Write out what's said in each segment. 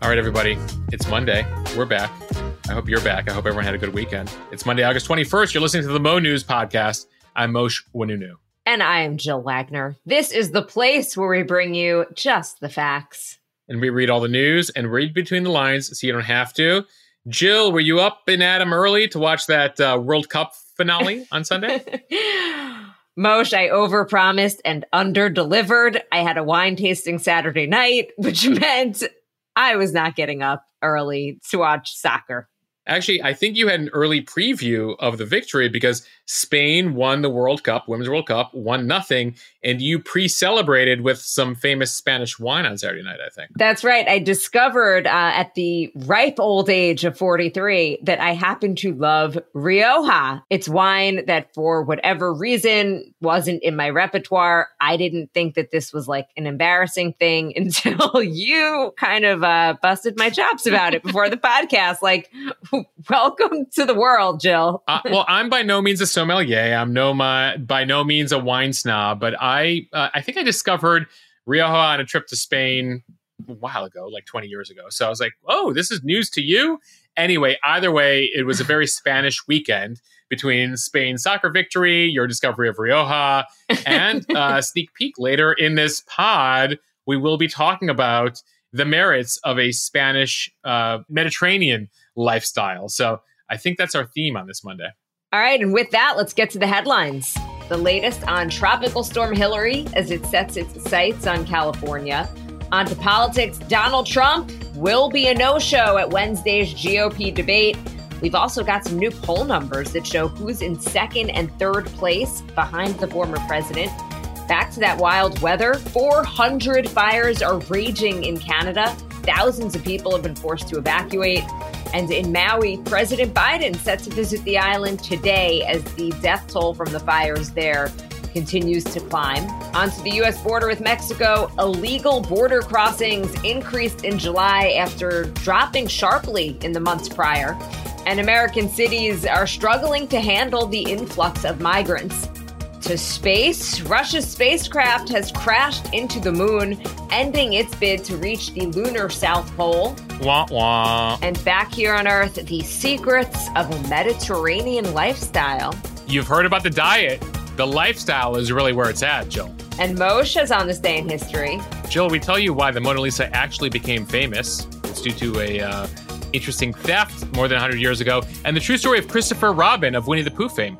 All right, everybody. It's Monday. We're back. I hope you're back. I hope everyone had a good weekend. It's Monday, August 21st. You're listening to the Mo News podcast. I'm Mosheh Oinounou. And I am Jill Wagner. This is the place where we bring you just the facts. And we read all the news and read between the lines so you don't have to. Jill, were you up in Adam early to watch that uh, World Cup finale on Sunday? Moshe, I overpromised and underdelivered. I had a wine tasting Saturday night, which meant I was not getting up early to watch soccer. Actually, I think you had an early preview of the victory because Spain won the World Cup, Women's World Cup, won nothing, and you pre-celebrated with some famous Spanish wine on Saturday night. I think that's right. I discovered uh, at the ripe old age of forty-three that I happen to love Rioja. It's wine that, for whatever reason, wasn't in my repertoire. I didn't think that this was like an embarrassing thing until you kind of uh, busted my chops about it before the podcast. Like welcome to the world, Jill. uh, well, I'm by no means a sommelier. I'm no my, by no means a wine snob, but I uh, I think I discovered Rioja on a trip to Spain a while ago, like 20 years ago. So I was like, oh, this is news to you. Anyway, either way, it was a very Spanish weekend between Spain's soccer victory, your discovery of Rioja, and uh, sneak peek later in this pod, we will be talking about the merits of a Spanish uh, Mediterranean lifestyle. So I think that's our theme on this Monday. All right. And with that, let's get to the headlines. The latest on Tropical Storm Hilary as it sets its sights on California. On to politics, Donald Trump will be a no show at Wednesday's GOP debate. We've also got some new poll numbers that show who's in second and third place behind the former president. Back to that wild weather 400 fires are raging in Canada. Thousands of people have been forced to evacuate. And in Maui, President Biden set to visit the island today as the death toll from the fires there continues to climb. Onto the U.S. border with Mexico, illegal border crossings increased in July after dropping sharply in the months prior. And American cities are struggling to handle the influx of migrants to space. Russia's spacecraft has crashed into the moon, ending its bid to reach the lunar South Pole. Wah wah. And back here on Earth, the secrets of a Mediterranean lifestyle. You've heard about the diet. The lifestyle is really where it's at, Jill. And Moshe's on this day in history. Jill, we tell you why the Mona Lisa actually became famous. It's due to a uh, interesting theft more than 100 years ago, and the true story of Christopher Robin of Winnie the Pooh fame.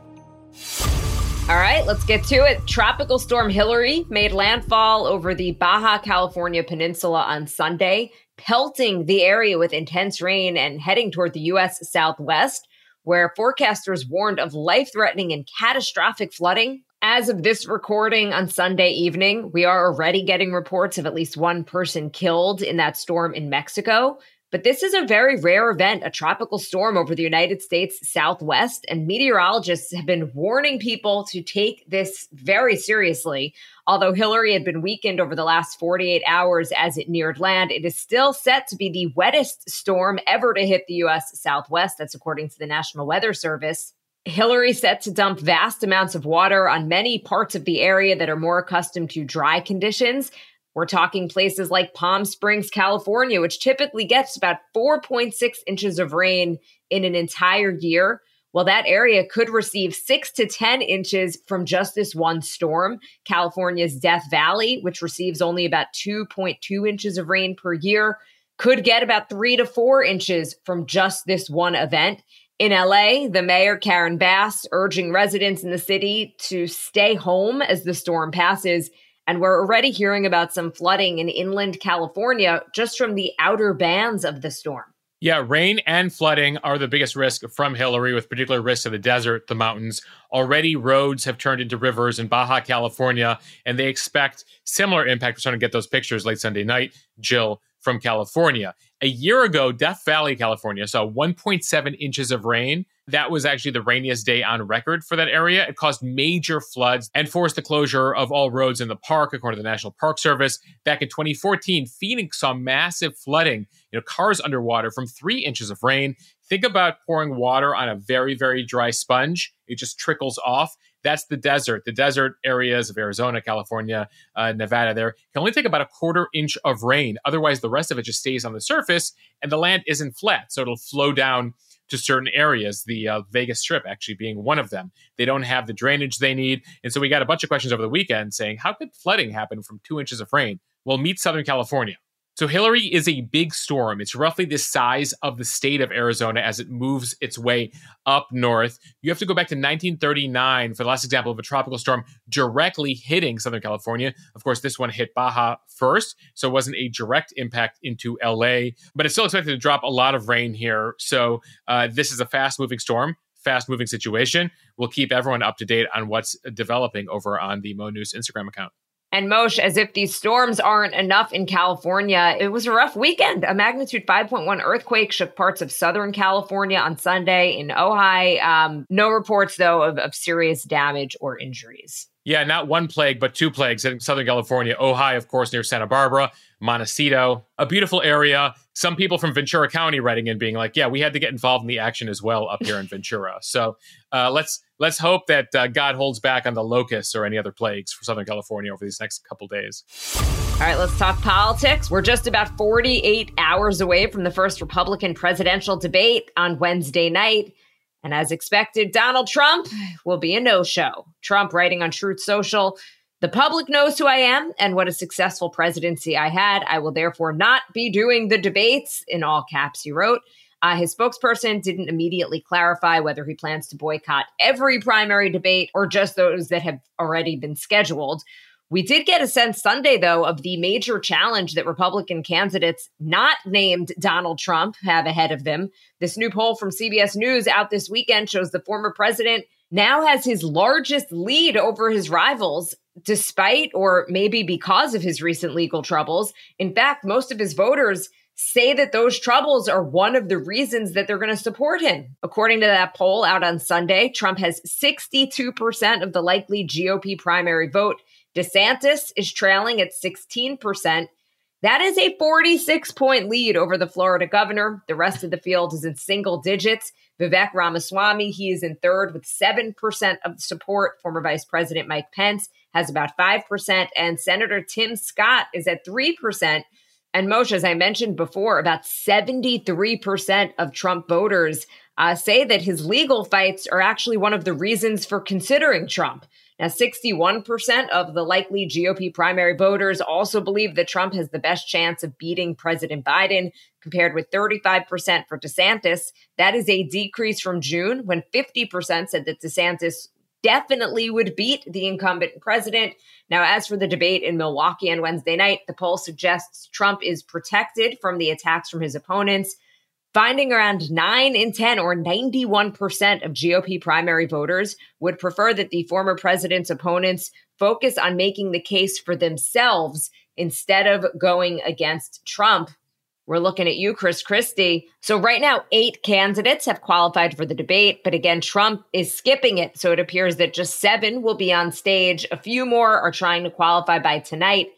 All right, let's get to it. Tropical storm Hilary made landfall over the Baja California peninsula on Sunday, pelting the area with intense rain and heading toward the U.S. southwest, where forecasters warned of life threatening and catastrophic flooding. As of this recording on Sunday evening, we are already getting reports of at least one person killed in that storm in Mexico. But this is a very rare event, a tropical storm over the United States Southwest, and meteorologists have been warning people to take this very seriously. Although Hilary had been weakened over the last 48 hours as it neared land, it is still set to be the wettest storm ever to hit the U.S. Southwest. That's according to the National Weather Service. Hilary set to dump vast amounts of water on many parts of the area that are more accustomed to dry conditions. We're talking places like Palm Springs, California, which typically gets about 4.6 inches of rain in an entire year. Well, that area could receive six to 10 inches from just this one storm. California's Death Valley, which receives only about 2.2 inches of rain per year, could get about three to four inches from just this one event. In LA, the mayor, Karen Bass, urging residents in the city to stay home as the storm passes and we're already hearing about some flooding in inland California just from the outer bands of the storm. Yeah, rain and flooding are the biggest risk from Hilary, with particular risks to the desert, the mountains. Already, roads have turned into rivers in Baja California, and they expect similar impact. We're starting to get those pictures late Sunday night. Jill from California. A year ago, Death Valley, California saw 1.7 inches of rain. That was actually the rainiest day on record for that area. It caused major floods and forced the closure of all roads in the park, according to the National Park Service. Back in 2014, Phoenix saw massive flooding, you know, cars underwater from three inches of rain. Think about pouring water on a very, very dry sponge. It just trickles off. That's the desert. The desert areas of Arizona, California, uh, Nevada, there can only take about a quarter inch of rain. Otherwise, the rest of it just stays on the surface and the land isn't flat. So it'll flow down to certain areas, the uh, Vegas Strip actually being one of them. They don't have the drainage they need. And so we got a bunch of questions over the weekend saying, how could flooding happen from two inches of rain? Well, meet Southern California. So Hilary is a big storm. It's roughly the size of the state of Arizona as it moves its way up north. You have to go back to 1939 for the last example of a tropical storm directly hitting Southern California. Of course, this one hit Baja first, so it wasn't a direct impact into LA, but it's still expected to drop a lot of rain here. So uh, this is a fast moving storm fast moving situation. We'll keep everyone up to date on what's developing over on the Mo News Instagram account. And Moshe, as if these storms aren't enough in California, it was a rough weekend. A magnitude 5.1 earthquake shook parts of Southern California on Sunday in Ojai. Um, no reports, though, of, of serious damage or injuries. Yeah, not one plague, but two plagues in Southern California. Ojai, of course, near Santa Barbara, Montecito, a beautiful area. Some people from Ventura County writing in, being like, "Yeah, we had to get involved in the action as well up here in Ventura." So uh, let's let's hope that uh, God holds back on the locusts or any other plagues for Southern California over these next couple days. All right, let's talk politics. We're just about 48 hours away from the first Republican presidential debate on Wednesday night. And as expected, Donald Trump will be a no show. Trump writing on Truth Social The public knows who I am and what a successful presidency I had. I will therefore not be doing the debates, in all caps, he wrote. Uh, his spokesperson didn't immediately clarify whether he plans to boycott every primary debate or just those that have already been scheduled. We did get a sense Sunday, though, of the major challenge that Republican candidates not named Donald Trump have ahead of them. This new poll from CBS News out this weekend shows the former president now has his largest lead over his rivals, despite or maybe because of his recent legal troubles. In fact, most of his voters say that those troubles are one of the reasons that they're going to support him. According to that poll out on Sunday, Trump has 62% of the likely GOP primary vote DeSantis is trailing at 16%. That is a 46 point lead over the Florida governor. The rest of the field is in single digits. Vivek Ramaswamy, he is in third with 7% of the support. Former Vice President Mike Pence has about 5%, and Senator Tim Scott is at 3%. And Moshe, as I mentioned before, about 73% of Trump voters uh, say that his legal fights are actually one of the reasons for considering Trump. Now, 61% of the likely GOP primary voters also believe that Trump has the best chance of beating President Biden, compared with 35% for DeSantis. That is a decrease from June when 50% said that DeSantis definitely would beat the incumbent president. Now, as for the debate in Milwaukee on Wednesday night, the poll suggests Trump is protected from the attacks from his opponents finding around 9 in 10 or 91% of GOP primary voters would prefer that the former president's opponents focus on making the case for themselves instead of going against Trump. We're looking at you, Chris Christie. So, right now, eight candidates have qualified for the debate, but again, Trump is skipping it. So, it appears that just seven will be on stage. A few more are trying to qualify by tonight.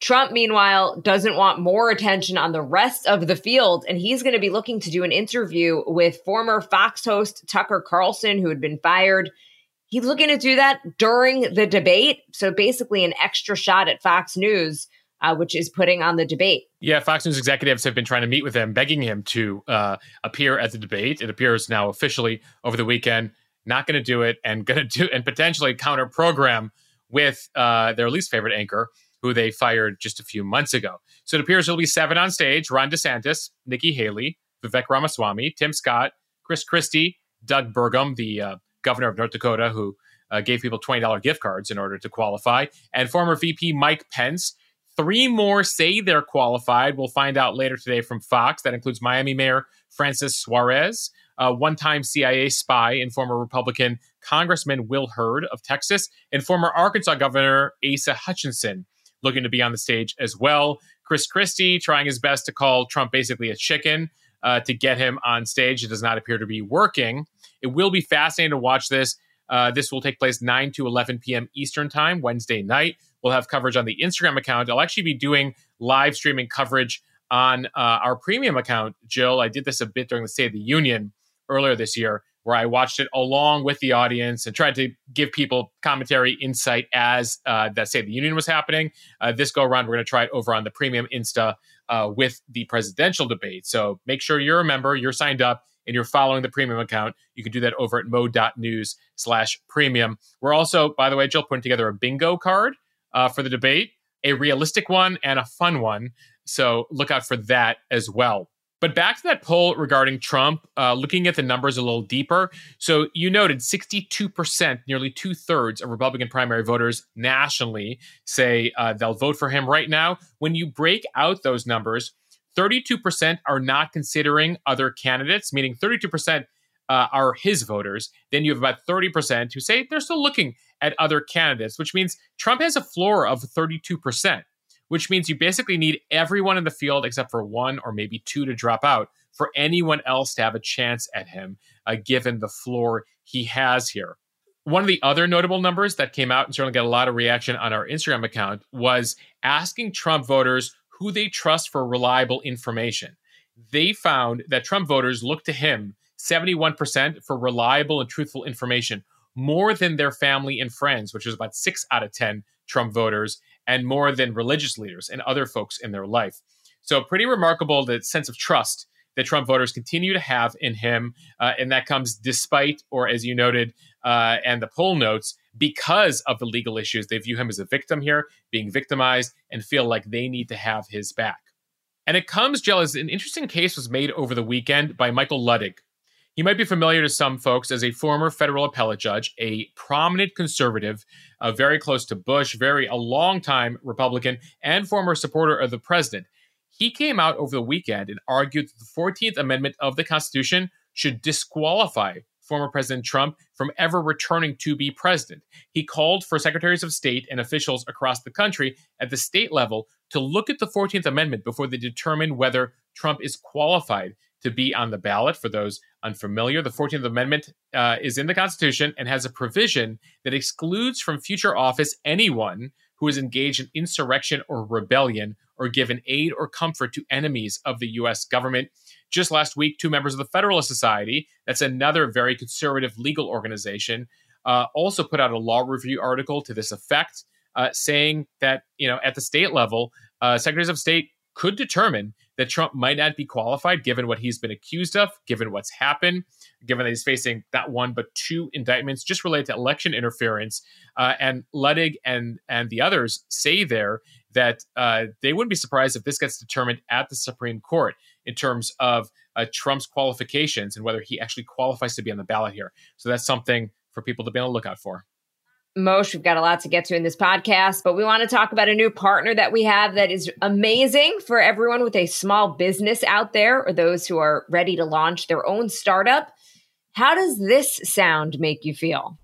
Trump, meanwhile, doesn't want more attention on the rest of the field, and he's going to be looking to do an interview with former Fox host Tucker Carlson, who had been fired. He's looking to do that during the debate. So basically, an extra shot at Fox News, uh, which is putting on the debate. Yeah, Fox News executives have been trying to meet with him, begging him to uh, appear at the debate. It appears now officially over the weekend. Not going to do it, and going to do and potentially counter program with uh, their least favorite anchor, who they fired just a few months ago. So it appears there'll be seven on stage Ron DeSantis, Nikki Haley, Vivek Ramaswamy, Tim Scott, Chris Christie, Doug Burgum, the uh, governor of North Dakota, who uh, gave people $20 gift cards in order to qualify, and former VP Mike Pence. Three more say they're qualified. We'll find out later today from Fox. That includes Miami Mayor Francis Suarez, one time CIA spy and former Republican Congressman Will Hurd of Texas, and former Arkansas Governor Asa Hutchinson looking to be on the stage as well. Chris Christie trying his best to call Trump basically a chicken uh, to get him on stage. It does not appear to be working. It will be fascinating to watch this. Uh, this will take place 9 to 11 p.m. Eastern Time, Wednesday night. We'll have coverage on the Instagram account. I'll actually be doing live streaming coverage on uh, our premium account, Jill. I did this a bit during the State of the Union earlier this year where I watched it along with the audience and tried to give people commentary insight as uh, that of the Union was happening. Uh, this go around, we're going to try it over on the premium Insta uh, with the presidential debate. So make sure you're a member, you're signed up, and you're following the premium account. You can do that over at mo.news slash premium. We're also, by the way, Jill, putting together a bingo card uh, for the debate, a realistic one and a fun one. So look out for that as well. But back to that poll regarding Trump, uh, looking at the numbers a little deeper. So you noted 62%, nearly two thirds of Republican primary voters nationally say uh, they'll vote for him right now. When you break out those numbers, 32% are not considering other candidates, meaning 32% uh, are his voters. Then you have about 30% who say they're still looking at other candidates, which means Trump has a floor of 32% which means you basically need everyone in the field except for one or maybe two to drop out for anyone else to have a chance at him, uh, given the floor he has here. One of the other notable numbers that came out and certainly got a lot of reaction on our Instagram account was asking Trump voters who they trust for reliable information. They found that Trump voters look to him 71% for reliable and truthful information, more than their family and friends, which is about six out of 10 Trump voters, and more than religious leaders and other folks in their life. So, pretty remarkable the sense of trust that Trump voters continue to have in him. Uh, and that comes despite, or as you noted, uh, and the poll notes, because of the legal issues. They view him as a victim here, being victimized, and feel like they need to have his back. And it comes, Jill, as an interesting case was made over the weekend by Michael Luttig, he might be familiar to some folks as a former federal appellate judge, a prominent conservative, uh, very close to Bush, very a long time Republican, and former supporter of the president. He came out over the weekend and argued that the 14th Amendment of the Constitution should disqualify former President Trump from ever returning to be president. He called for secretaries of state and officials across the country at the state level to look at the 14th Amendment before they determine whether Trump is qualified to be on the ballot. For those unfamiliar, the 14th Amendment uh, is in the Constitution and has a provision that excludes from future office anyone who is engaged in insurrection or rebellion or given aid or comfort to enemies of the U.S. government. Just last week, two members of the Federalist Society, that's another very conservative legal organization, uh, also put out a law review article to this effect, uh, saying that you know at the state level, uh, secretaries of state could determine that Trump might not be qualified given what he's been accused of, given what's happened, given that he's facing not one but two indictments just related to election interference. Uh, and Luttig and and the others say there that uh, they wouldn't be surprised if this gets determined at the Supreme Court in terms of uh, Trump's qualifications and whether he actually qualifies to be on the ballot here. So that's something for people to be on the lookout for. Moshe, we've got a lot to get to in this podcast, but we want to talk about a new partner that we have that is amazing for everyone with a small business out there or those who are ready to launch their own startup. How does this sound make you feel?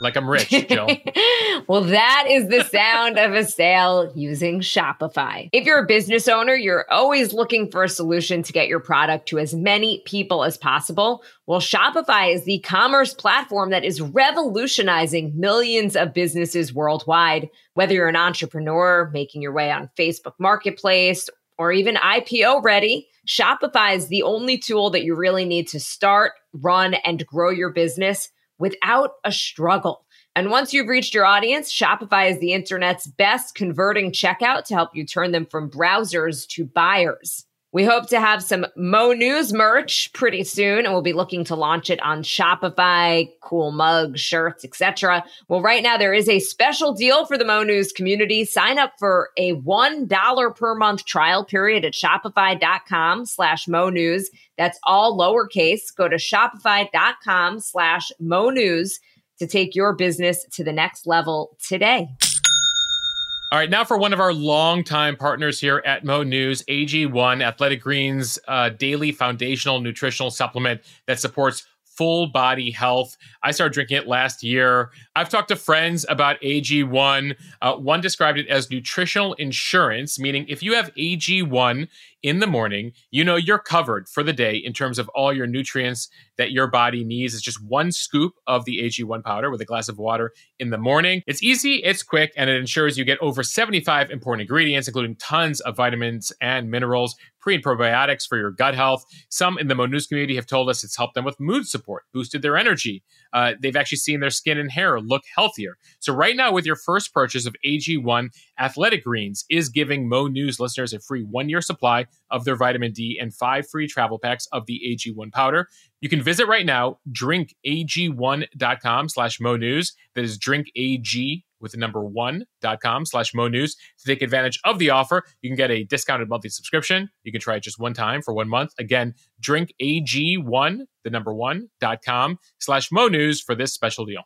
Like I'm rich, Jill. well, that is the sound of a sale using Shopify. If you're a business owner, you're always looking for a solution to get your product to as many people as possible. Well, Shopify is the commerce platform that is revolutionizing millions of businesses worldwide. Whether you're an entrepreneur making your way on Facebook Marketplace or even IPO ready, Shopify is the only tool that you really need to start, run, and grow your business without a struggle. And once you've reached your audience, Shopify is the internet's best converting checkout to help you turn them from browsers to buyers. We hope to have some Mo News merch pretty soon, and we'll be looking to launch it on Shopify, cool mugs, shirts, etc. Well, right now there is a special deal for the Mo News community. Sign up for a $1 per month trial period at shopify.com slash Mo News. That's all lowercase. Go to shopify.com slash Mo News to take your business to the next level today. All right, now for one of our longtime partners here at Mo News, AG1, Athletic Greens uh, daily foundational nutritional supplement that supports full body health. I started drinking it last year. I've talked to friends about AG1. Uh, one described it as nutritional insurance, meaning if you have AG1 in the morning, you know you're covered for the day in terms of all your nutrients that your body needs. It's just one scoop of the AG1 powder with a glass of water in the morning. It's easy, it's quick, and it ensures you get over 75 important ingredients, including tons of vitamins and minerals, pre and probiotics for your gut health. Some in the Mo News community have told us it's helped them with mood support, boosted their energy. Uh, they've actually seen their skin and hair look healthier. So, right now, with your first purchase of AG1, Athletic Greens is giving Mo News listeners a free one year supply of their vitamin D and five free travel packs of the AG1 powder. You can visit right now, drinkag1.com slash Mo News. That is drinkag with the number one.com slash Mo News to take advantage of the offer. You can get a discounted monthly subscription. You can try it just one time for one month. Again, drinkag1, the number one.com slash Mo News for this special deal.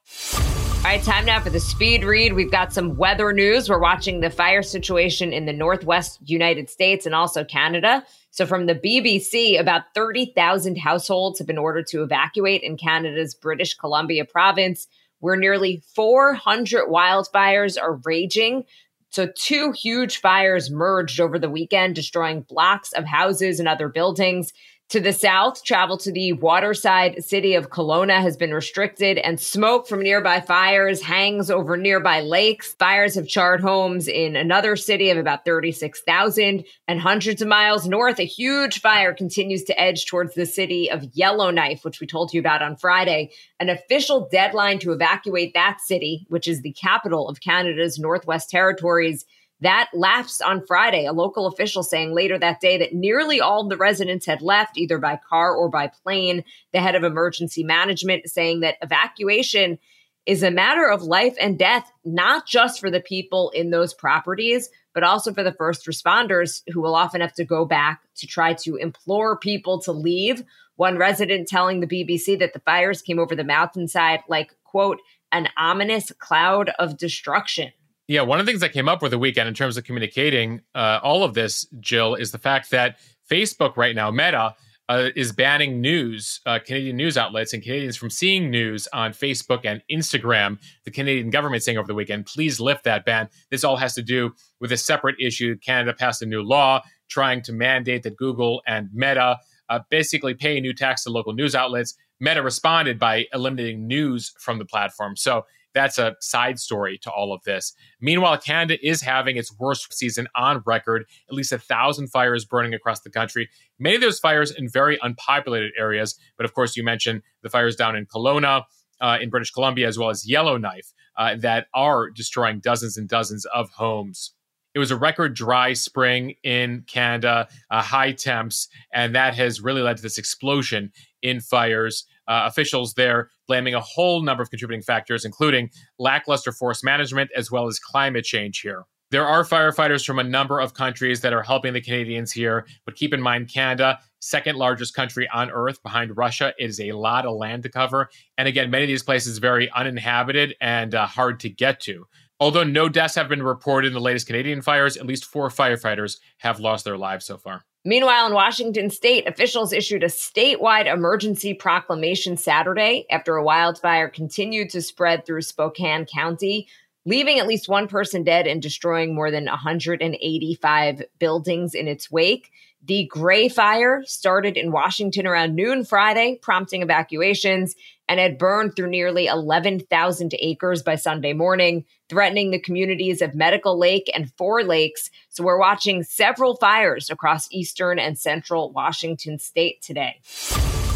All right, time now for the speed read. We've got some weather news. We're watching the fire situation in the Northwest United States and also Canada. So, from the BBC, about 30,000 households have been ordered to evacuate in Canada's British Columbia province, where nearly 400 wildfires are raging. So, two huge fires merged over the weekend, destroying blocks of houses and other buildings. To the south, travel to the waterside city of Kelowna has been restricted, and smoke from nearby fires hangs over nearby lakes. Fires have charred homes in another city of about 36,000, and hundreds of miles north, a huge fire continues to edge towards the city of Yellowknife, which we told you about on Friday. An official deadline to evacuate that city, which is the capital of Canada's Northwest Territories, that lapsed on Friday. A local official saying later that day that nearly all the residents had left, either by car or by plane. The head of emergency management saying that evacuation is a matter of life and death, not just for the people in those properties, but also for the first responders who will often have to go back to try to implore people to leave. One resident telling the BBC that the fires came over the mountainside like, quote, an ominous cloud of destruction. Yeah, one of the things that came up with the weekend in terms of communicating uh, all of this, Jill, is the fact that Facebook right now, Meta, uh, is banning news, uh, Canadian news outlets and Canadians from seeing news on Facebook and Instagram. The Canadian government saying over the weekend, please lift that ban. This all has to do with a separate issue. Canada passed a new law trying to mandate that Google and Meta uh, basically pay a new tax to local news outlets. Meta responded by eliminating news from the platform. So that's a side story to all of this. Meanwhile, Canada is having its worst season on record, at least a thousand fires burning across the country. Many of those fires in very unpopulated areas. But of course, you mentioned the fires down in Kelowna. Uh, in British Columbia, as well as Yellowknife, uh, that are destroying dozens and dozens of homes. It was a record dry spring in Canada, uh, high temps, and that has really led to this explosion in fires. Uh, officials there blaming a whole number of contributing factors, including lackluster forest management as well as climate change here. There are firefighters from a number of countries that are helping the Canadians here, but keep in mind Canada, second largest country on earth behind Russia. It is a lot of land to cover. And again, many of these places very uninhabited and uh, hard to get to. Although no deaths have been reported in the latest Canadian fires, at least four firefighters have lost their lives so far. Meanwhile, in Washington state, officials issued a statewide emergency proclamation Saturday after a wildfire continued to spread through Spokane County, leaving at least one person dead and destroying more than 185 buildings in its wake. The Gray Fire started in Washington around noon Friday, prompting evacuations and had burned through nearly 11,000 acres by Sunday morning, threatening the communities of Medical Lake and Four Lakes. So we're watching several fires across eastern and central Washington state today.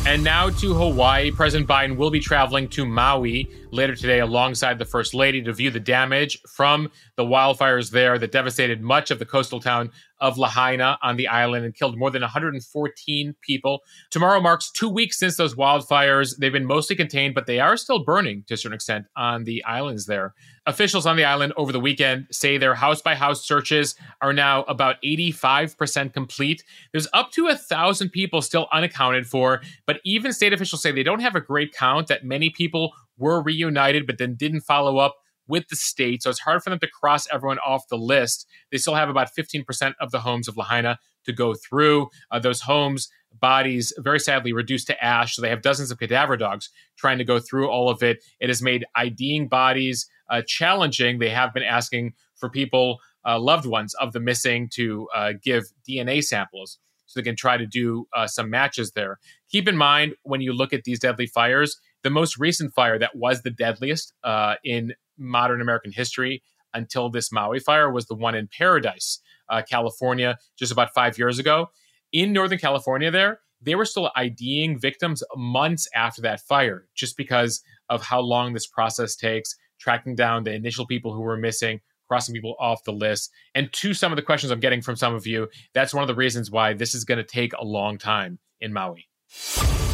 And now to Hawaii. President Biden will be traveling to Maui later today alongside the First Lady to view the damage from the wildfires there that devastated much of the coastal town of Lahaina on the island and killed more than 114 people. Tomorrow marks two weeks since those wildfires. They've been mostly contained, but they are still burning to a certain extent on the islands there. Officials on the island over the weekend say their house by house searches are now about 85% complete. There's up to a thousand people still unaccounted for, but even state officials say they don't have a great count, that many people were reunited but then didn't follow up with the state. So it's hard for them to cross everyone off the list. They still have about 15% of the homes of Lahaina to go through. Uh, those homes, bodies, very sadly reduced to ash. So they have dozens of cadaver dogs trying to go through all of it. It has made IDing bodies uh, challenging. They have been asking for people, uh, loved ones of the missing, to uh, give DNA samples so they can try to do uh, some matches there. Keep in mind when you look at these deadly fires, the most recent fire that was the deadliest uh, in modern American history until this Maui fire was the one in Paradise, uh, California, just about five years ago. In Northern California, there, they were still IDing victims months after that fire, just because of how long this process takes, tracking down the initial people who were missing, crossing people off the list. And to some of the questions I'm getting from some of you, that's one of the reasons why this is going to take a long time in Maui.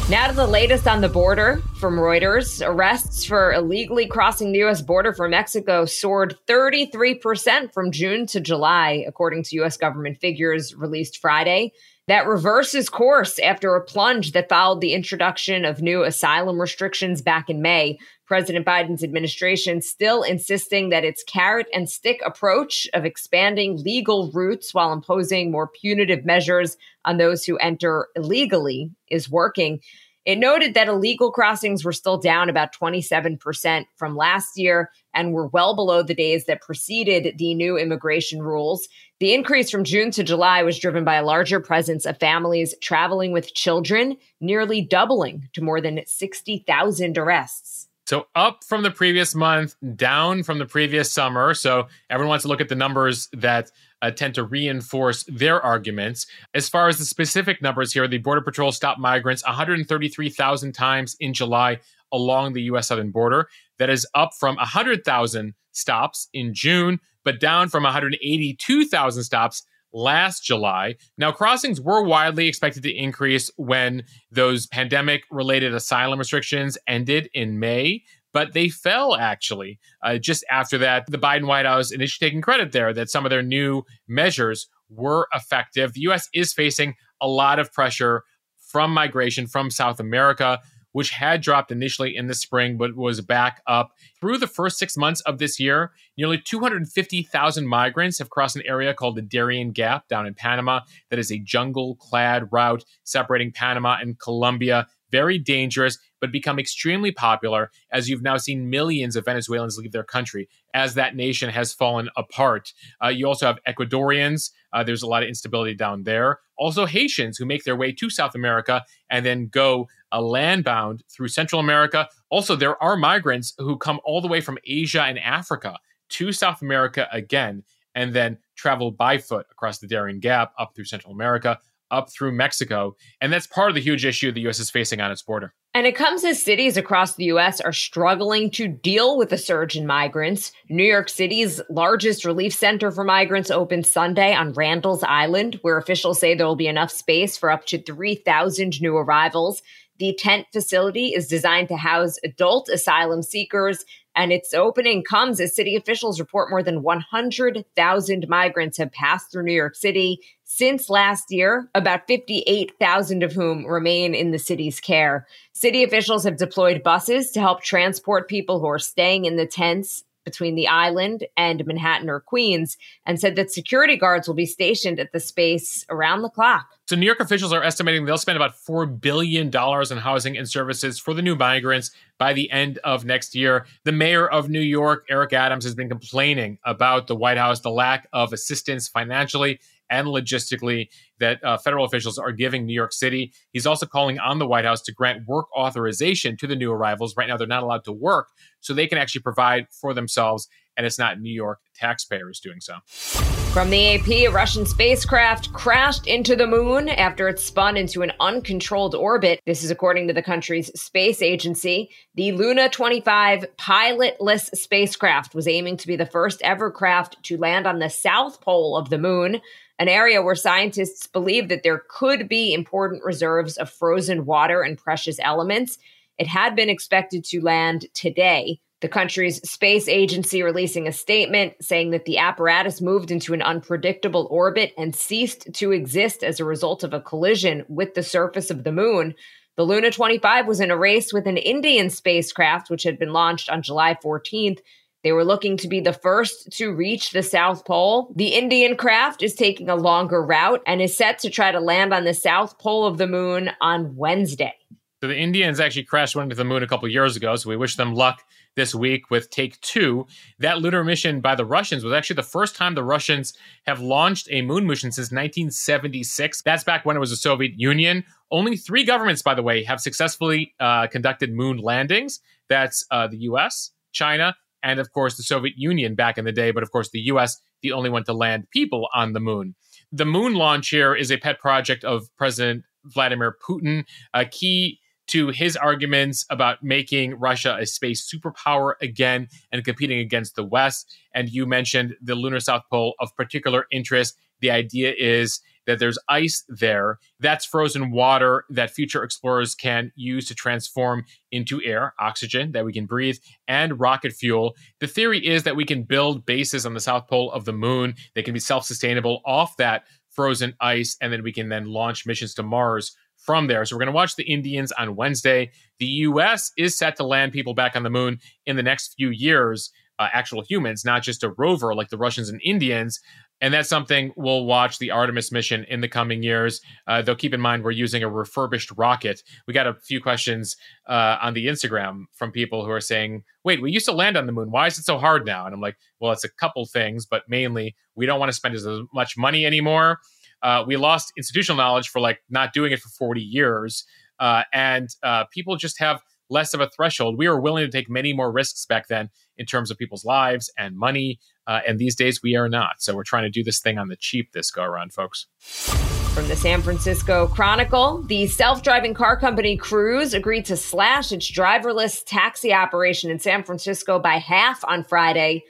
Now to the latest on the border from Reuters. Arrests for illegally crossing the U.S. border from Mexico soared 33% from June to July, according to U.S. government figures released Friday that reverses course after a plunge that followed the introduction of new asylum restrictions back in May. President Biden's administration still insisting that its carrot and stick approach of expanding legal routes while imposing more punitive measures on those who enter illegally is working. It noted that illegal crossings were still down about 27% from last year and were well below the days that preceded the new immigration rules. The increase from June to July was driven by a larger presence of families traveling with children, nearly doubling to more than 60,000 arrests. So up from the previous month, down from the previous summer. So everyone wants to look at the numbers that uh, tend to reinforce their arguments. As far as the specific numbers here, the Border Patrol stopped migrants 133,000 times in July along the U.S. southern border. That is up from 100,000 stops in June, but down from 182,000 stops last July. Now, crossings were widely expected to increase when those pandemic related asylum restrictions ended in May but they fell actually uh, just after that. The Biden White House initially taking credit there that some of their new measures were effective. The U.S. is facing a lot of pressure from migration from South America, which had dropped initially in the spring, but was back up. Through the first six months of this year, nearly 250,000 migrants have crossed an area called the Darien Gap down in Panama. That is a jungle clad route separating Panama and Colombia very dangerous, but become extremely popular as you've now seen millions of Venezuelans leave their country as that nation has fallen apart. Uh, you also have Ecuadorians. Uh, there's a lot of instability down there. Also, Haitians who make their way to South America and then go uh, landbound through Central America. Also, there are migrants who come all the way from Asia and Africa to South America again and then travel by foot across the Darien Gap up through Central America up through Mexico. And that's part of the huge issue the U.S. is facing on its border. And it comes as cities across the U.S. are struggling to deal with the surge in migrants. New York City's largest relief center for migrants opened Sunday on Randall's Island, where officials say there will be enough space for up to 3,000 new arrivals. The tent facility is designed to house adult asylum seekers, and its opening comes as city officials report more than 100,000 migrants have passed through New York City since last year, about 58,000 of whom remain in the city's care. City officials have deployed buses to help transport people who are staying in the tents between the island and Manhattan or Queens and said that security guards will be stationed at the space around the clock. So, New York officials are estimating they'll spend about $4 billion in housing and services for the new migrants by the end of next year. The mayor of New York, Eric Adams, has been complaining about the White House, the lack of assistance financially and logistically that uh, federal officials are giving New York City. He's also calling on the White House to grant work authorization to the new arrivals. Right now, they're not allowed to work, so they can actually provide for themselves, and it's not New York taxpayers doing so. From the AP, a Russian spacecraft crashed into the moon after it spun into an uncontrolled orbit. This is according to the country's space agency. The Luna 25 pilotless spacecraft was aiming to be the first ever craft to land on the south pole of the moon an area where scientists believe that there could be important reserves of frozen water and precious elements. It had been expected to land today. The country's space agency releasing a statement saying that the apparatus moved into an unpredictable orbit and ceased to exist as a result of a collision with the surface of the moon. The Luna 25 was in a race with an Indian spacecraft, which had been launched on July 14th They were looking to be the first to reach the South Pole. The Indian craft is taking a longer route and is set to try to land on the South Pole of the moon on Wednesday. So the Indians actually crashed one to the moon a couple years ago. So we wish them luck this week with Take Two. That lunar mission by the Russians was actually the first time the Russians have launched a moon mission since 1976. That's back when it was the Soviet Union. Only three governments, by the way, have successfully uh, conducted moon landings. That's uh, the US, China, and of course the Soviet Union back in the day. But of course, the US, the only one to land people on the moon. The moon launch here is a pet project of President Vladimir Putin. A key to his arguments about making Russia a space superpower again and competing against the West. And you mentioned the lunar South Pole of particular interest. The idea is that there's ice there. That's frozen water that future explorers can use to transform into air, oxygen that we can breathe, and rocket fuel. The theory is that we can build bases on the South Pole of the moon. They can be self sustainable off that frozen ice, and then we can then launch missions to Mars from there. So we're going to watch the Indians on Wednesday. The U.S. is set to land people back on the moon in the next few years, uh, actual humans, not just a rover like the Russians and Indians. And that's something we'll watch the Artemis mission in the coming years. Uh, though keep in mind we're using a refurbished rocket. We got a few questions uh, on the Instagram from people who are saying, "Wait, we used to land on the moon. Why is it so hard now?" And I'm like, "Well, it's a couple things, but mainly we don't want to spend as much money anymore." Uh, we lost institutional knowledge for like not doing it for 40 years. Uh, and uh, people just have less of a threshold. We were willing to take many more risks back then in terms of people's lives and money. Uh, and these days we are not. So we're trying to do this thing on the cheap this go around, folks. From the San Francisco Chronicle, the self driving car company Cruise agreed to slash its driverless taxi operation in San Francisco by half on Friday,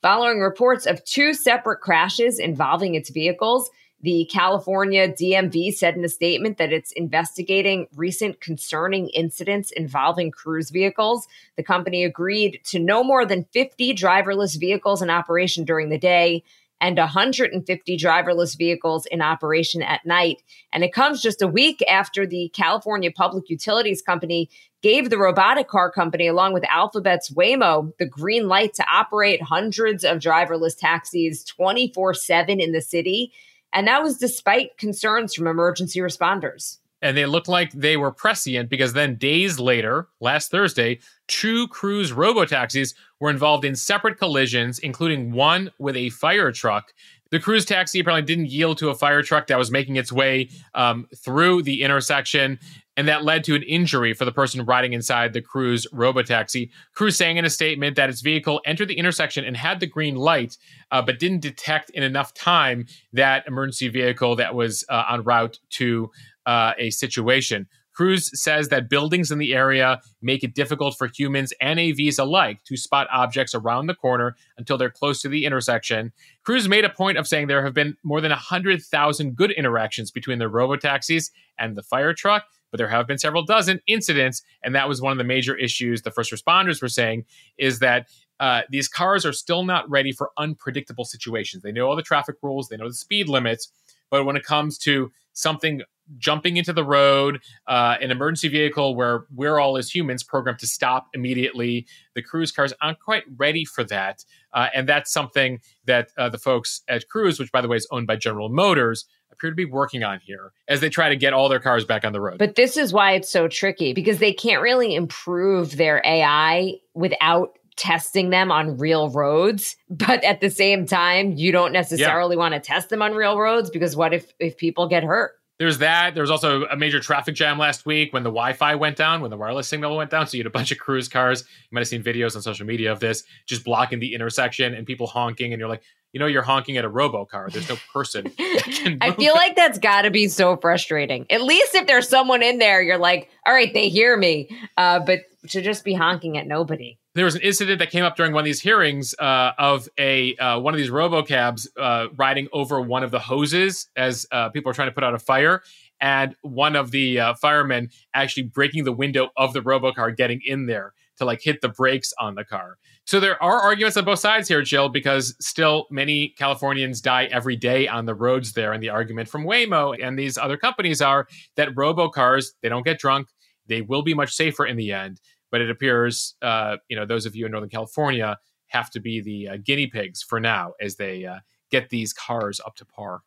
following reports of two separate crashes involving its vehicles. The California DMV said in a statement that it's investigating recent concerning incidents involving cruise vehicles. The company agreed to no more than 50 driverless vehicles in operation during the day and 150 driverless vehicles in operation at night. And it comes just a week after the California Public Utilities Company gave the robotic car company, along with Alphabet's Waymo, the green light to operate hundreds of driverless taxis 24 7 in the city. And that was despite concerns from emergency responders. And they looked like they were prescient because then days later, last Thursday, two cruise robotaxis were involved in separate collisions, including one with a fire truck. The cruise taxi apparently didn't yield to a fire truck that was making its way um, through the intersection and that led to an injury for the person riding inside the Cruise robotaxi. Cruise saying in a statement that its vehicle entered the intersection and had the green light, uh, but didn't detect in enough time that emergency vehicle that was uh, en route to uh, a situation. Cruise says that buildings in the area make it difficult for humans and AVs alike to spot objects around the corner until they're close to the intersection. Cruise made a point of saying there have been more than 100,000 good interactions between the robotaxis and the fire truck but there have been several dozen incidents. And that was one of the major issues the first responders were saying is that uh, these cars are still not ready for unpredictable situations. They know all the traffic rules, they know the speed limits, but when it comes to something jumping into the road, uh, an emergency vehicle where we're all as humans programmed to stop immediately, the cruise cars aren't quite ready for that. Uh, and that's something that uh, the folks at Cruise, which by the way is owned by General Motors, appear to be working on here as they try to get all their cars back on the road. But this is why it's so tricky because they can't really improve their AI without testing them on real roads but at the same time you don't necessarily yeah. want to test them on real roads because what if if people get hurt there's that. There was also a major traffic jam last week when the Wi-Fi went down, when the wireless signal went down. So you had a bunch of cruise cars. You might have seen videos on social media of this, just blocking the intersection and people honking. And you're like, you know, you're honking at a robo car. There's no person. I feel like that's got to be so frustrating. At least if there's someone in there, you're like, all right, they hear me. Uh, but to just be honking at nobody. There was an incident that came up during one of these hearings uh, of a uh, one of these robocabs uh, riding over one of the hoses as uh, people are trying to put out a fire, and one of the uh, firemen actually breaking the window of the robocar, getting in there to like hit the brakes on the car. So there are arguments on both sides here, Jill, because still many Californians die every day on the roads there, and the argument from Waymo and these other companies are that robocars they don't get drunk, they will be much safer in the end but it appears, uh, you know, those of you in Northern California have to be the uh, guinea pigs for now as they uh, get these cars up to par.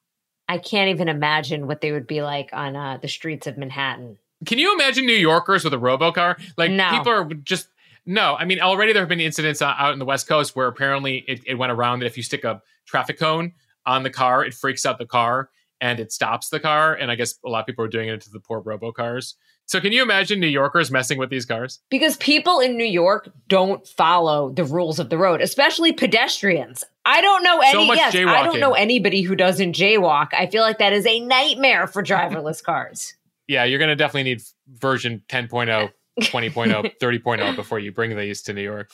I can't even imagine what they would be like on uh, the streets of Manhattan. Can you imagine New Yorkers with a robocar? Like No. people are just no. I mean, already there have been incidents uh, out in the West Coast where apparently it, it went around that if you stick a traffic cone on the car, it freaks out the car and it stops the car. And I guess a lot of people are doing it to the poor robocars. So can you imagine New Yorkers messing with these cars? Because people in New York don't follow the rules of the road, especially pedestrians. I don't know any. So yes, I don't know anybody who doesn't jaywalk. I feel like that is a nightmare for driverless cars. Yeah, you're going to definitely need version oh, 10.0, 20.0, 30.0 before you bring these to New York.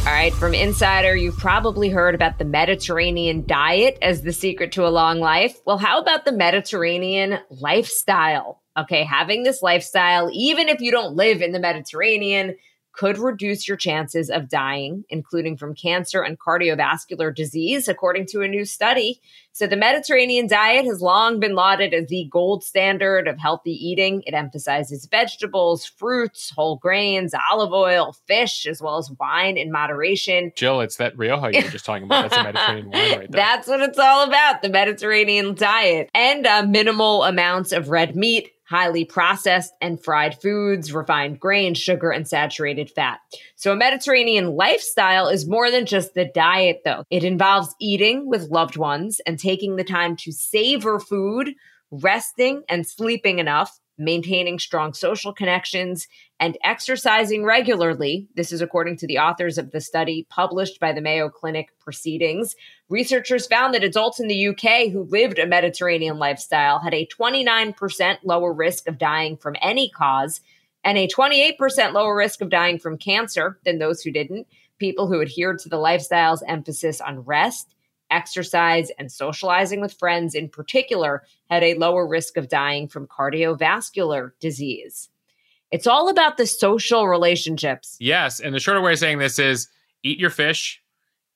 All right, from Insider, you've probably heard about the Mediterranean diet as the secret to a long life. Well, how about the Mediterranean lifestyle? Okay, having this lifestyle, even if you don't live in the Mediterranean, could reduce your chances of dying, including from cancer and cardiovascular disease, according to a new study. So, the Mediterranean diet has long been lauded as the gold standard of healthy eating. It emphasizes vegetables, fruits, whole grains, olive oil, fish, as well as wine in moderation. Jill, it's that Rioja you were just talking about. That's a Mediterranean wine right there. That's what it's all about the Mediterranean diet and uh, minimal amounts of red meat, highly processed and fried foods, refined grain, sugar, and saturated fat. So, a Mediterranean lifestyle is more than just the diet, though. It involves eating with loved ones and taking the time to savor food, resting and sleeping enough. Maintaining strong social connections and exercising regularly. This is according to the authors of the study published by the Mayo Clinic Proceedings. Researchers found that adults in the UK who lived a Mediterranean lifestyle had a 29% lower risk of dying from any cause and a 28% lower risk of dying from cancer than those who didn't. People who adhered to the lifestyle's emphasis on rest, exercise, and socializing with friends in particular had a lower risk of dying from cardiovascular disease. It's all about the social relationships. Yes, and the shorter way of saying this is eat your fish,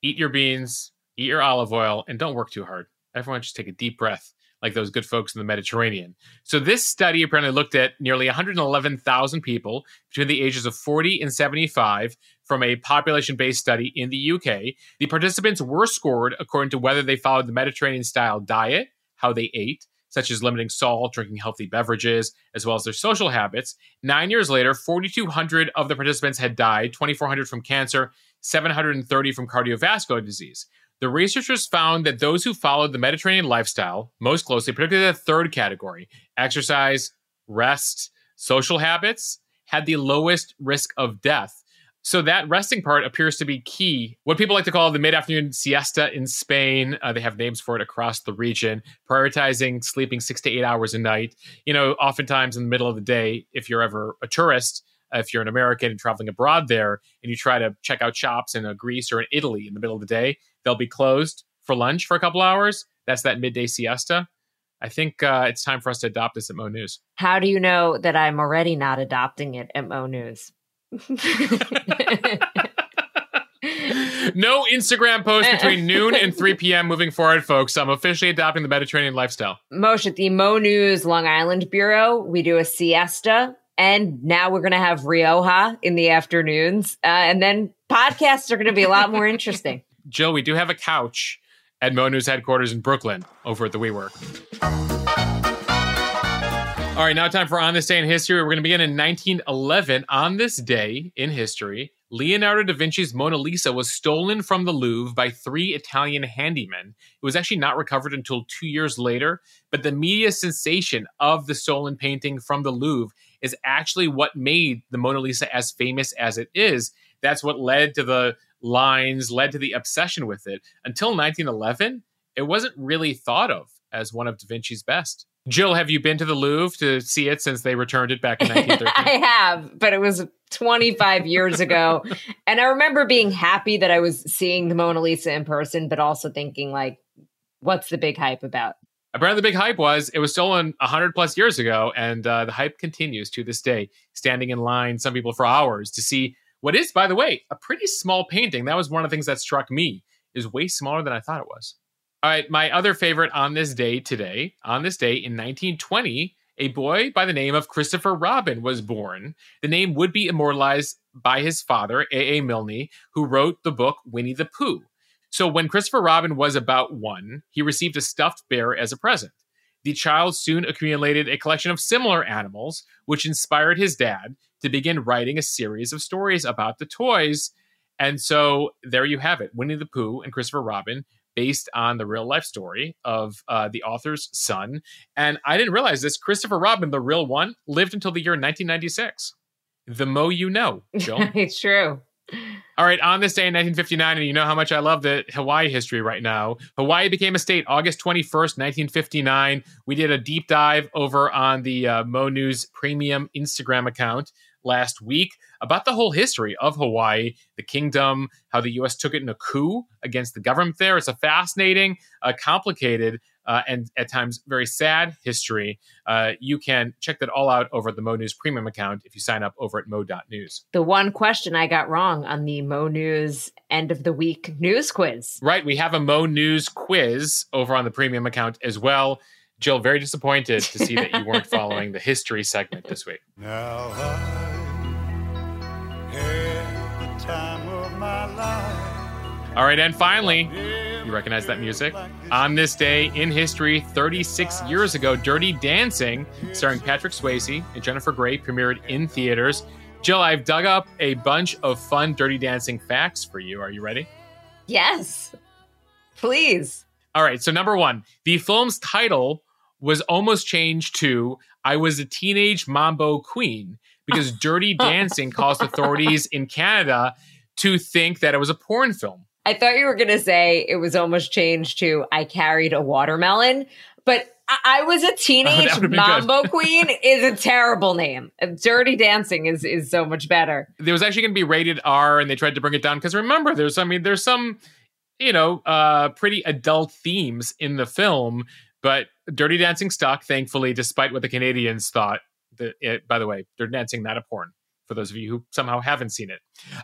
eat your beans, eat your olive oil, and don't work too hard. Everyone just take a deep breath, like those good folks in the Mediterranean. So this study apparently looked at nearly 111,000 people between the ages of 40 and 75 from a population-based study in the UK. The participants were scored according to whether they followed the Mediterranean style diet, how they ate, such as limiting salt, drinking healthy beverages, as well as their social habits. Nine years later, 4,200 of the participants had died, 2,400 from cancer, 730 from cardiovascular disease. The researchers found that those who followed the Mediterranean lifestyle most closely, particularly the third category, exercise, rest, social habits, had the lowest risk of death. So that resting part appears to be key. What people like to call the mid-afternoon siesta in Spain. Uh, they have names for it across the region. Prioritizing sleeping six to eight hours a night. You know, oftentimes in the middle of the day, if you're ever a tourist, uh, if you're an American and traveling abroad there, and you try to check out shops in uh, Greece or in Italy in the middle of the day, they'll be closed for lunch for a couple hours. That's that midday siesta. I think uh, it's time for us to adopt this at Mo News. How do you know that I'm already not adopting it at Mo News? no Instagram post between noon and 3 p.m. moving forward, folks. I'm officially adopting the Mediterranean lifestyle. Mosheh, at the Mo News Long Island Bureau, we do a siesta. And now we're going to have Rioja in the afternoons. Uh, and then podcasts are going to be a lot more interesting. Jill, we do have a couch at Mo News headquarters in Brooklyn over at the WeWork. All right, now time for On This Day in History. We're going to begin in 1911. On this day in history, Leonardo da Vinci's Mona Lisa was stolen from the Louvre by three Italian handymen. It was actually not recovered until two years later, but the media sensation of the stolen painting from the Louvre is actually what made the Mona Lisa as famous as it is. That's what led to the lines, led to the obsession with it. Until 1911, it wasn't really thought of as one of Da Vinci's best. Jill, have you been to the Louvre to see it since they returned it back in 1913? I have, but it was 25 years ago. and I remember being happy that I was seeing the Mona Lisa in person, but also thinking, like, what's the big hype about? Apparently, the big hype was it was stolen 100 plus years ago, and uh, the hype continues to this day, standing in line, some people for hours, to see what is, by the way, a pretty small painting. That was one of the things that struck me, is way smaller than I thought it was. All right, my other favorite on this day today, on this day in 1920, a boy by the name of Christopher Robin was born. The name would be immortalized by his father, A. A. Milne, who wrote the book Winnie the Pooh. So when Christopher Robin was about one, he received a stuffed bear as a present. The child soon accumulated a collection of similar animals, which inspired his dad to begin writing a series of stories about the toys. And so there you have it Winnie the Pooh and Christopher Robin, based on the real life story of uh, the author's son. And I didn't realize this Christopher Robin, the real one, lived until the year 1996. The mo you know, Jill. it's true. All right, on this day in 1959, and you know how much I love the Hawaii history right now. Hawaii became a state August 21st, 1959. We did a deep dive over on the uh, Mo News Premium Instagram account last week about the whole history of Hawaii, the kingdom, how the U.S. took it in a coup against the government there. It's a fascinating, uh, complicated, uh, and at times very sad history. Uh, you can check that all out over at the Mo News Premium account if you sign up over at mo.news. The one question I got wrong on the Mo News end of the week news quiz. Right. We have a Mo News quiz over on the Premium account as well. Jill, very disappointed to see that you weren't following the history segment this week. Now All right, and finally, you recognize that music? On this day in history, 36 years ago, Dirty Dancing, starring Patrick Swayze and Jennifer Grey, premiered in theaters. Jill, I've dug up a bunch of fun Dirty Dancing facts for you. Are you ready? Yes, please. All right, so number one, the film's title was almost changed to I was a teenage mambo queen because Dirty Dancing caused authorities in Canada to think that it was a porn film. I thought you were going to say it was almost changed to I carried a watermelon, but I, was a teenage oh, mambo queen is a terrible name. Dirty Dancing is is so much better. There was actually going to be rated R, and they tried to bring it down because remember, there's I mean, there's some you know uh, pretty adult themes in the film but Dirty Dancing stuck, thankfully, despite what the Canadians thought. The, it, by the way, Dirty Dancing, not a porn, for those of you who somehow haven't seen it.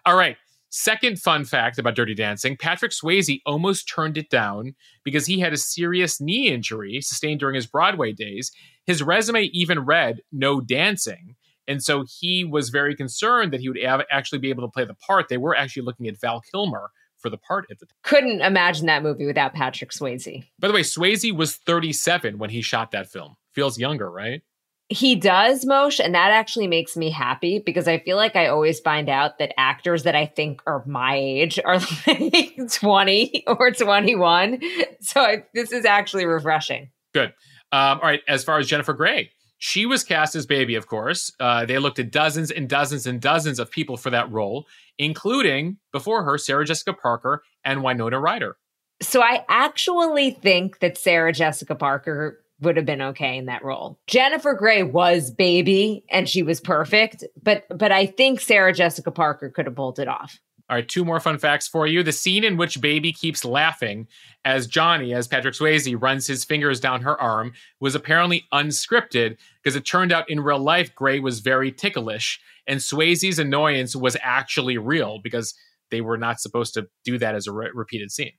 All right. Second fun fact about Dirty Dancing Patrick Swayze almost turned it down because he had a serious knee injury sustained during his Broadway days. His resume even read no dancing. And so he was very concerned that he would actually be able to play the part. They were actually looking at Val Kilmer, for the part at the time. Couldn't imagine that movie without Patrick Swayze. By the way, Swayze was 37 when he shot that film. Feels younger, right? He does, Mosheh, and that actually makes me happy because I feel like I always find out that actors that I think are my age are like 20 or 21. So I, this is actually refreshing. Good. Um, all right. As far as Jennifer Grey, she was cast as Baby, of course. Uh, they looked at dozens and dozens and dozens of people for that role, including before her Sarah Jessica Parker and Winona Ryder. So I actually think that Sarah Jessica Parker would have been okay in that role. Jennifer Grey was baby and she was perfect, but but I think Sarah Jessica Parker could have pulled it off. All right, two more fun facts for you. The scene in which Baby keeps laughing as Johnny, as Patrick Swayze, runs his fingers down her arm was apparently unscripted because it turned out in real life Grey was very ticklish and Swayze's annoyance was actually real because they were not supposed to do that as a re- repeated scene.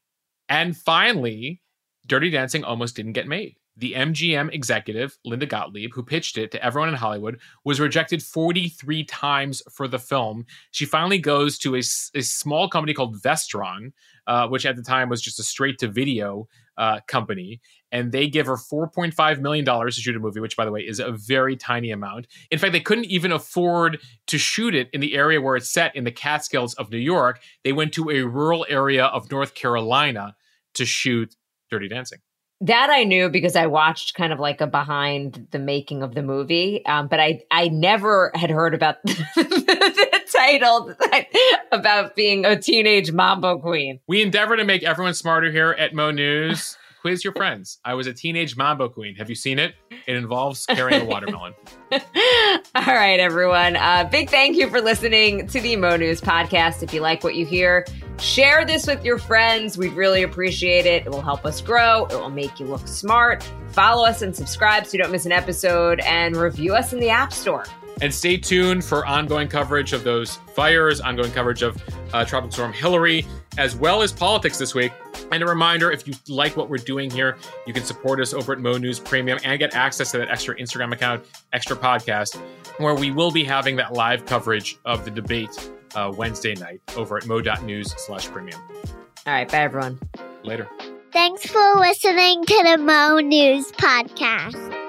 And finally, Dirty Dancing almost didn't get made the MGM executive, Linda Gottlieb, who pitched it to everyone in Hollywood, was rejected 43 times for the film. She finally goes to a, a small company called Vestron, uh, which at the time was just a straight to video uh, company. And they give her $4.5 million to shoot a movie, which, by the way, is a very tiny amount. In fact, they couldn't even afford to shoot it in the area where it's set in the Catskills of New York. They went to a rural area of North Carolina to shoot Dirty Dancing. That I knew because I watched kind of like a behind the making of the movie, um, but I I never had heard about the title about being a teenage mambo queen. We endeavor to make everyone smarter here at Mo News. Quiz your friends. I was a teenage mambo queen. Have you seen it? It involves carrying a watermelon. All right, everyone. Uh, big thank you for listening to the Mo News podcast. If you like what you hear, share this with your friends. We'd really appreciate it. It will help us grow, it will make you look smart. Follow us and subscribe so you don't miss an episode, and review us in the App Store. And stay tuned for ongoing coverage of those fires, ongoing coverage of uh, Tropical Storm Hilary, as well as politics this week. And a reminder if you like what we're doing here, you can support us over at Mo News Premium and get access to that extra Instagram account, extra podcast, where we will be having that live coverage of the debate uh, Wednesday night over at mo.news slash premium. All right. Bye, everyone. Later. Thanks for listening to the Mo News Podcast.